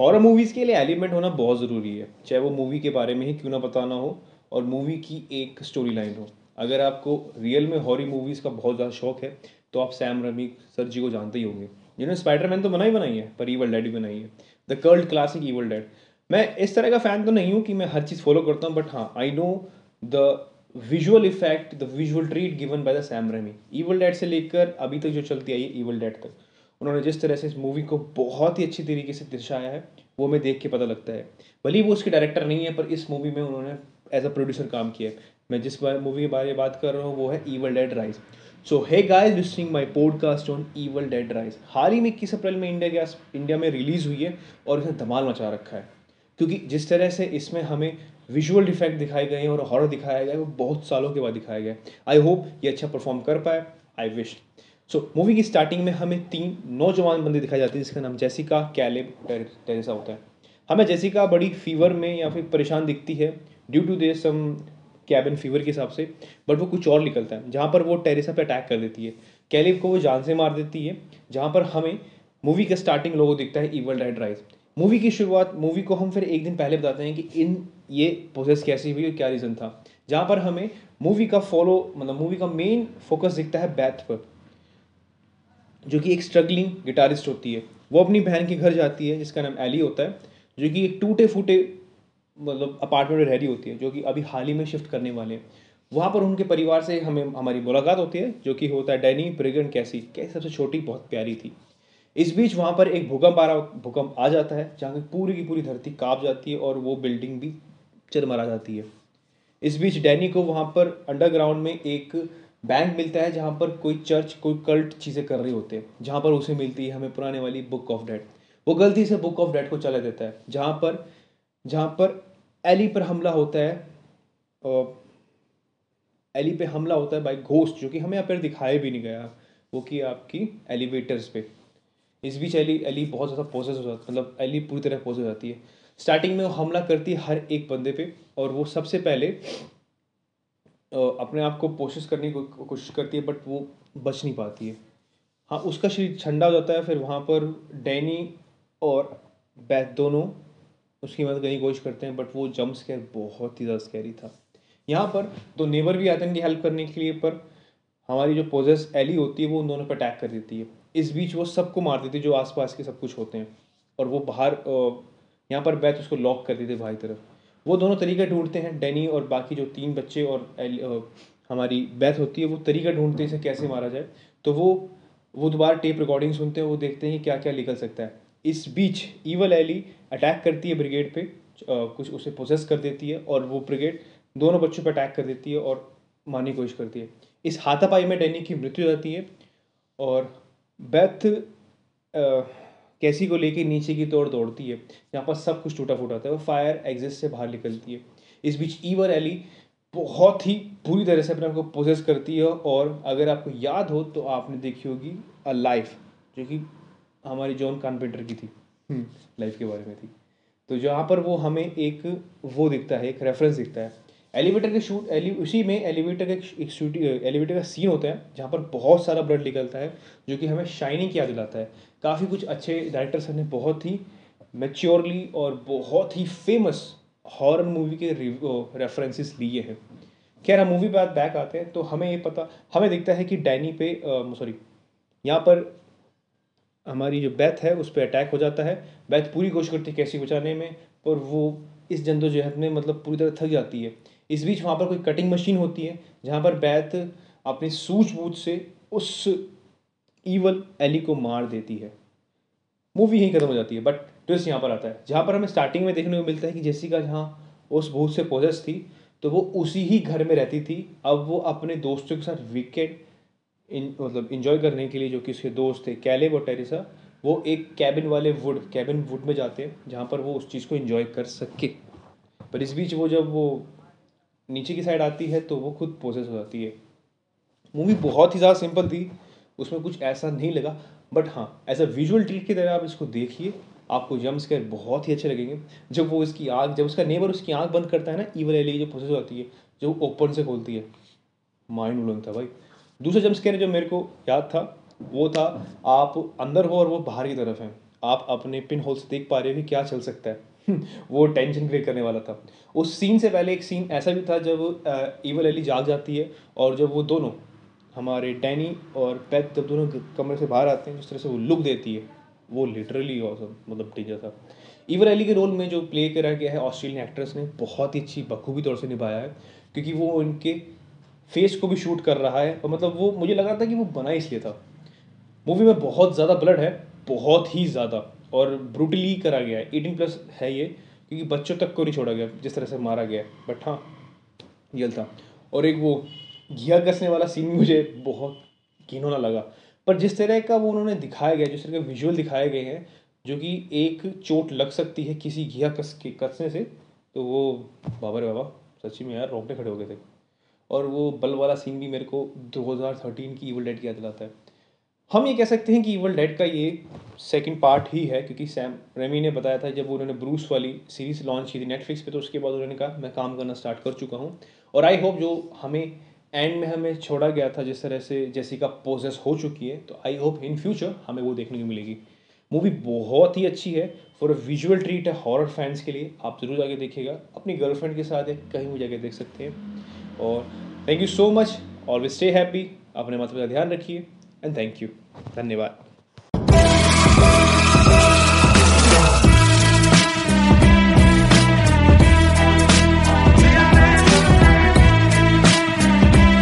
Horror movies के लिए element होना बहुत ज़रूरी है। चाहे वो मूवी के बारे में ही क्यों ना पता ना हो और मूवी की एक स्टोरी लाइन हो। अगर आपको रियल में हॉरी मूवीज़ का बहुत ज़्यादा शौक है तो आप सैम रमी सर जी को जानते ही होंगे। जिन्होंने स्पाइडरमैन तो बनाई बनाई है, पर ईवल डैड भी बनाई है। The cult classic Evil Dead मैं इस तरह का फ़ैन तो नहीं हूँ कि मैं हर चीज़ फॉलो करता हूँ बट हाँ I know the visual effect the visual treat given by the Sam Raimi Evil Dead से लेकर अभी तक जो चलती आई है ईवल डैड तक। उन्होंने जिस तरह से इस मूवी को बहुत ही अच्छी तरीके से दर्शाया है, वो हमें देख के पता लगता है। भले वो उसके डायरेक्टर नहीं है, पर इस मूवी में उन्होंने एज अ प्रोड्यूसर काम किया है। मैं जिस मूवी के बारे में बात कर रहा हूँ, वो है evil Dead Rise so hi guys listening my podcast on Evil Dead Rise हाल ही में इक्कीस अप्रैल में इंडिया के इंडिया में रिलीज़ हुई है और इसने धमाल मचा रखा है। क्योंकि जिस तरह से इसमें हमें विजुअल डिफेक्ट दिखाए गए हैं और हॉरर दिखाया गया है, वो बहुत सालों के बाद दिखाया गया है। आई होप ये अच्छा परफॉर्म कर पाए। आई विश सो मूवी की स्टार्टिंग में हमें तीन नौजवान बंदे दिखाई जाते हैं, जिसका नाम जैसिका कैलेब टेरेसा होता है। हमें जैसिका बड़ी फीवर में या फिर परेशान दिखती है due to the same cabin fever के हिसाब से बट वो कुछ और निकलता है, जहाँ पर वो टेरेसा पे अटैक कर देती है। कैलेब को वो जान से मार देती है, जहाँ पर हमें मूवी का स्टार्टिंग लोगो दिखता है ईवल डेड राइज मूवी की शुरुआत मूवी को हम फिर एक दिन पहले बताते हैं कि इन ये प्रोसेस कैसी हुई और क्या रीज़न था, जहाँ पर हमें मूवी का फॉलो मतलब मूवी का मेन फोकस दिखता है बैथ पर। जो कि एक स्ट्रगलिंग गिटारिस्ट होती है। वो अपनी बहन के घर जाती है, जिसका नाम एली होता है, जो कि एक टूटे फूटे मतलब अपार्टमेंट में रह रही होती है, जो कि अभी हाल ही में शिफ्ट करने वाले हैं। वहाँ पर उनके परिवार से हमें, हमारी मुलाकात होती है, जो कि होता है डैनी ब्रिगन कैसी कैसी सबसे छोटी, बहुत प्यारी थी। इस बीच वहाँ पर एक भूकंप आ रहा, भूकंप आ जाता है, जहाँ की पूरी की पूरी धरती काँप जाती है और वो बिल्डिंग भी चरमरा जाती है। इस बीच डैनी को वहाँ पर अंडरग्राउंड में एक बैंक मिलता है जहाँ पर कोई चर्च कोई कल्ट चीज़ें कर रहे होते हैं, जहाँ पर उसे मिलती है हमें पुराने वाली बुक ऑफ़ डेड वो गलती से बुक ऑफ़ डेड को चला देता है, जहाँ पर जहाँ पर एली पर हमला होता है एली पे हमला होता है बाई घोस्ट जो कि हमें यहाँ पर दिखाया भी नहीं गया, वो कि आपकी एलिवेटर्स पे। इस बीच एली एली बहुत ज़्यादा पोजेस हो जाता मतलब एली पूरी तरह पोज हो जाती है। स्टार्टिंग में वो हमला करती है हर एक बंदे पे, और वो सबसे पहले अपने आप को कोशिश करने की को, कोशिश करती है बट वो बच नहीं पाती है। हाँ उसका शरीर ठंडा हो जाता है फिर वहाँ पर डैनी और बैथ दोनों उसकी मदद करने की कोशिश करते हैं बट वो जंप स्केयर बहुत ही ज़्यादा स्कैरी था। यहाँ पर दो नेबर भी आते हैं हेल्प करने के लिए पर हमारी जो पोजेस एली होती है वो उन दोनों पर अटैक कर देती है। इस बीच वो सबको मार देती है जो आसपास के सब कुछ होते हैं। और वो बाहर यहाँ पर बैथ उसको लॉक कर देते भाई तरफ़। वो दोनों तरीका ढूंढते हैं, डैनी और बाकी जो तीन बच्चे और हमारी बैथ होती है, वो तरीका ढूंढते हैं इसे कैसे मारा जाए। तो वो वो दोबारा टेप रिकॉर्डिंग सुनते हैं, वो देखते हैं क्या क्या निकल सकता है। इस बीच ईवल एली अटैक करती है ब्रिगेड पे कुछ उसे प्रोसेस कर देती है और वो ब्रिगेड दोनों बच्चों पर अटैक कर देती है और मारने की कोशिश करती है। इस हाथापाई में डैनी की मृत्यु हो जाती है और बेथ कैसी को लेके नीचे की तोड़ दौड़ती है यहाँ पर सब कुछ टूटा फूटा होता है वो फायर एग्जिस्ट से बाहर निकलती है। इस बीच ईवर एली बहुत ही पूरी तरह से अपने आप को प्रोसेस करती है और अगर आपको याद हो तो आपने देखी होगी अ लाइफ जो कि हमारी जॉन कारपेंटर की थी। लाइफ हम्म, के बारे में थी। तो जहाँ पर वो हमें एक वो दिखता है एक रेफरेंस दिखता है। एलिवेटर के शूट एलि उसी में एलिवेटर का एक शूट एलिवेटर का सीन होता है जहाँ पर बहुत सारा ब्लड निकलता है जो कि हमें शाइनिंग की याद दिलाता है। काफ़ी कुछ अच्छे डायरेक्टर्स ने बहुत ही मेच्योरली और बहुत ही फ़ेमस हॉरर मूवी के रेफरेंसेस लिए हैं। खैर, हम मूवी बाद बैक आते हैं तो हमें ये पता, हमें दिखता है कि डैनी पे सॉरी यहाँ पर हमारी जो बैथ है, उस पर अटैक हो जाता है। बैथ पूरी कोशिश करती है कैसी बचाने में, पर वो इस जद्दोजहद में मतलब पूरी तरह थक जाती है। इस बीच वहाँ पर कोई कटिंग मशीन होती है, जहाँ पर बैथ अपनी सूझबूझ से उस ईवल एली को मार देती है। मूवी यहीं खत्म हो जाती है बट ट्विस्ट यहाँ पर आता है। जहाँ पर हमें स्टार्टिंग में देखने को मिलता है कि जेसिका जहाँ उस भूत से पोजेस थी तो वो उसी ही घर में रहती थी। अब वो अपने दोस्तों के साथ वीकेंड इन मतलब इन्जॉय करने के लिए, जो कि उसके दोस्त थे कैलेब और टेरिसा वो एक कैबिन वाले वुड कैबिन वुड में जाते हैं, जहाँ पर वो उस चीज़ को इन्जॉय कर सके। पर इस बीच वो जब वो नीचे की साइड आती है तो वो खुद प्रोसेस हो जाती है। मूवी बहुत ही ज़्यादा सिंपल थी उसमें कुछ ऐसा नहीं लगा। बट हाँ एज अ विजुअल ट्रीट की तरह आप इसको देखिए, आपको जम स्केयर बहुत ही अच्छे लगेंगे। जब वो इसकी आग जब उसका नेबर उसकी आँख बंद करता है ना ईवल एली जो प्रोसेस होती है, जो ओपन से खोलती है। माइंड ब्लोइंग था भाई। दूसरा जम स्केयर जो मेरे को याद था, वो था, आप अंदर हो और वो बाहर की तरफ़ है। आप अपने पिन होल से देख पा रहे हो कि क्या चल सकता है। वो टेंशन क्रिएट करने वाला था। उस सीन से पहले एक सीन ऐसा भी था जब ईवल एली जाग जाती है और जब वो दोनों हमारे डैनी और पैथ जब दोनों कमरे से बाहर आते हैं, जिस तरह से वो लुक देती है, वो लिटरली ऑसम मतलब डेंजर था ईवर अली के रोल में जो प्ले करा गया है ऑस्ट्रेलियन एक्ट्रेस ने, बहुत ही अच्छी, बखूबी तौर से निभाया है, क्योंकि वो उनके फेस को भी शूट कर रहा है, और मतलब वो, मुझे लग रहा था कि वो बना इसलिए था। मूवी में बहुत ज़्यादा ब्लड है, बहुत ही ज़्यादा, और ब्रूटली करा गया है। एटीन प्लस है ये, क्योंकि बच्चों तक को नहीं छोड़ा गया, जिस तरह से मारा गया बट हाँ ये था। और एक वो घिया कसने वाला सीन मुझे बहुत घिनौना लगा। पर जिस तरह का वो उन्होंने दिखाया गया, जिस तरह के विजुअल दिखाए गए हैं, जो कि एक चोट लग सकती है किसी घिया कस, के कसने से तो वो बाबा रे बाबा, सच्ची में यार रोंगटे खड़े हो गए थे। और वो बल वाला सीन भी मेरे को 2013 की ईवल डेड की याद दिलाता है। हम ये कह सकते हैं कि ईवल डेड का ये सेकंड पार्ट ही है, क्योंकि सैम रेमी ने बताया था जब उन्होंने ब्रूस वाली सीरीज़ लॉन्च की थी नेटफ्लिक्स पे तो उसके बाद उन्होंने कहा, मैं काम करना स्टार्ट कर चुका हूँ। और आई होप जो हमें एंड में हमें छोड़ा गया था जिस तरह से जैसी का प्रोसेस हो चुकी है तो आई होप इन फ्यूचर हमें वो देखने को मिलेगी। मूवी बहुत ही अच्छी है। फॉर अ विजुअल ट्रीट है हॉरर फैंस के लिए, आप ज़रूर जाके देखिएगा। अपनी गर्लफ्रेंड के साथ कहीं भी जाके देख सकते हैं। और thank you so much always stay happy अपने माता पिता ध्यान रखिए। एंड थैंक यू धन्यवाद।